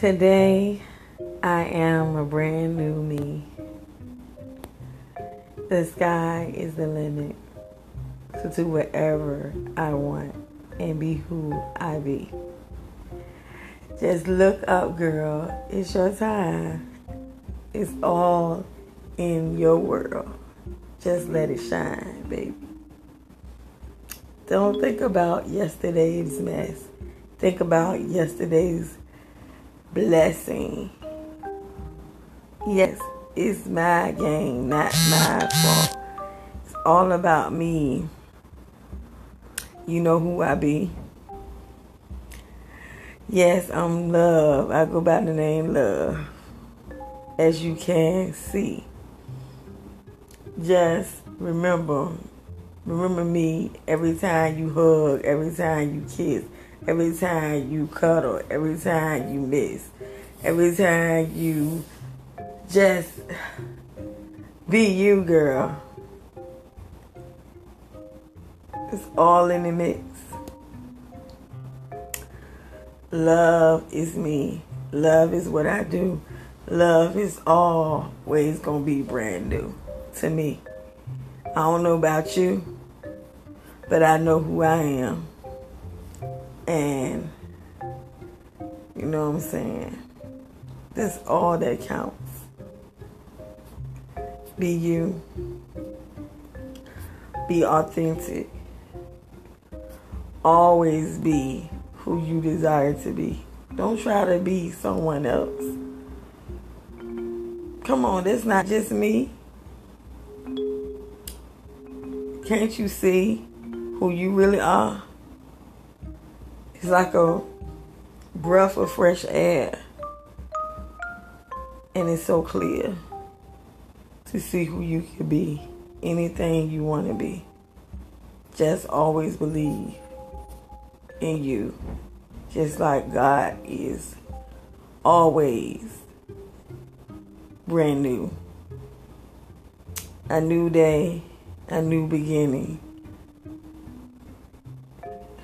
Today, I am a brand new me. The sky is the limit to do whatever I want and be who I be. Just look up, girl. It's your time. It's all in your world. Just let it shine, baby. Don't think about yesterday's mess. Think about yesterday's blessing. Yes, it's my game, not my fault. It's all about me. You know who I be. Yes, I'm love. I go by the name love. As you can see. Just remember, remember me every time you hug, every time you kiss, every time you cuddle, every time you miss, every time you just be you, girl. It's all in the mix. Love is me. Love is what I do. Love is always going to be brand new to me. I don't know about you, but I know who I am. And you know what I'm saying? That's all that counts. Be you. Be authentic. Always be who you desire to be. Don't try to be someone else. Come on, that's not just me. Can't you see who you really are? It's like a breath of fresh air. And it's so clear to see who you can be, anything you want to be. Just always believe in you, just like God is always brand new. A new day, a new beginning.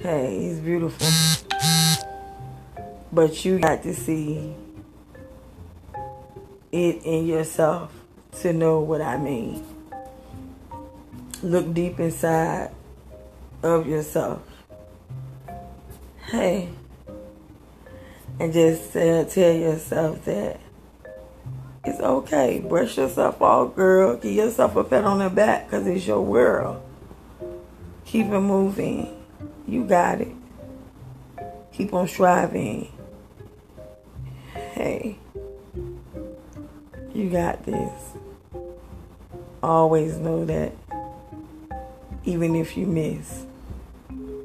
Hey, it's beautiful. But you got to see it in yourself to know what I mean. Look deep inside of yourself. Hey. And just uh, tell yourself that it's okay. Brush yourself off, girl. Give yourself a pat on the back because it's your world. Keep it moving. You got it. Keep on striving. Hey, you got this. Always know that even if you miss,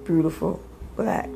beautiful black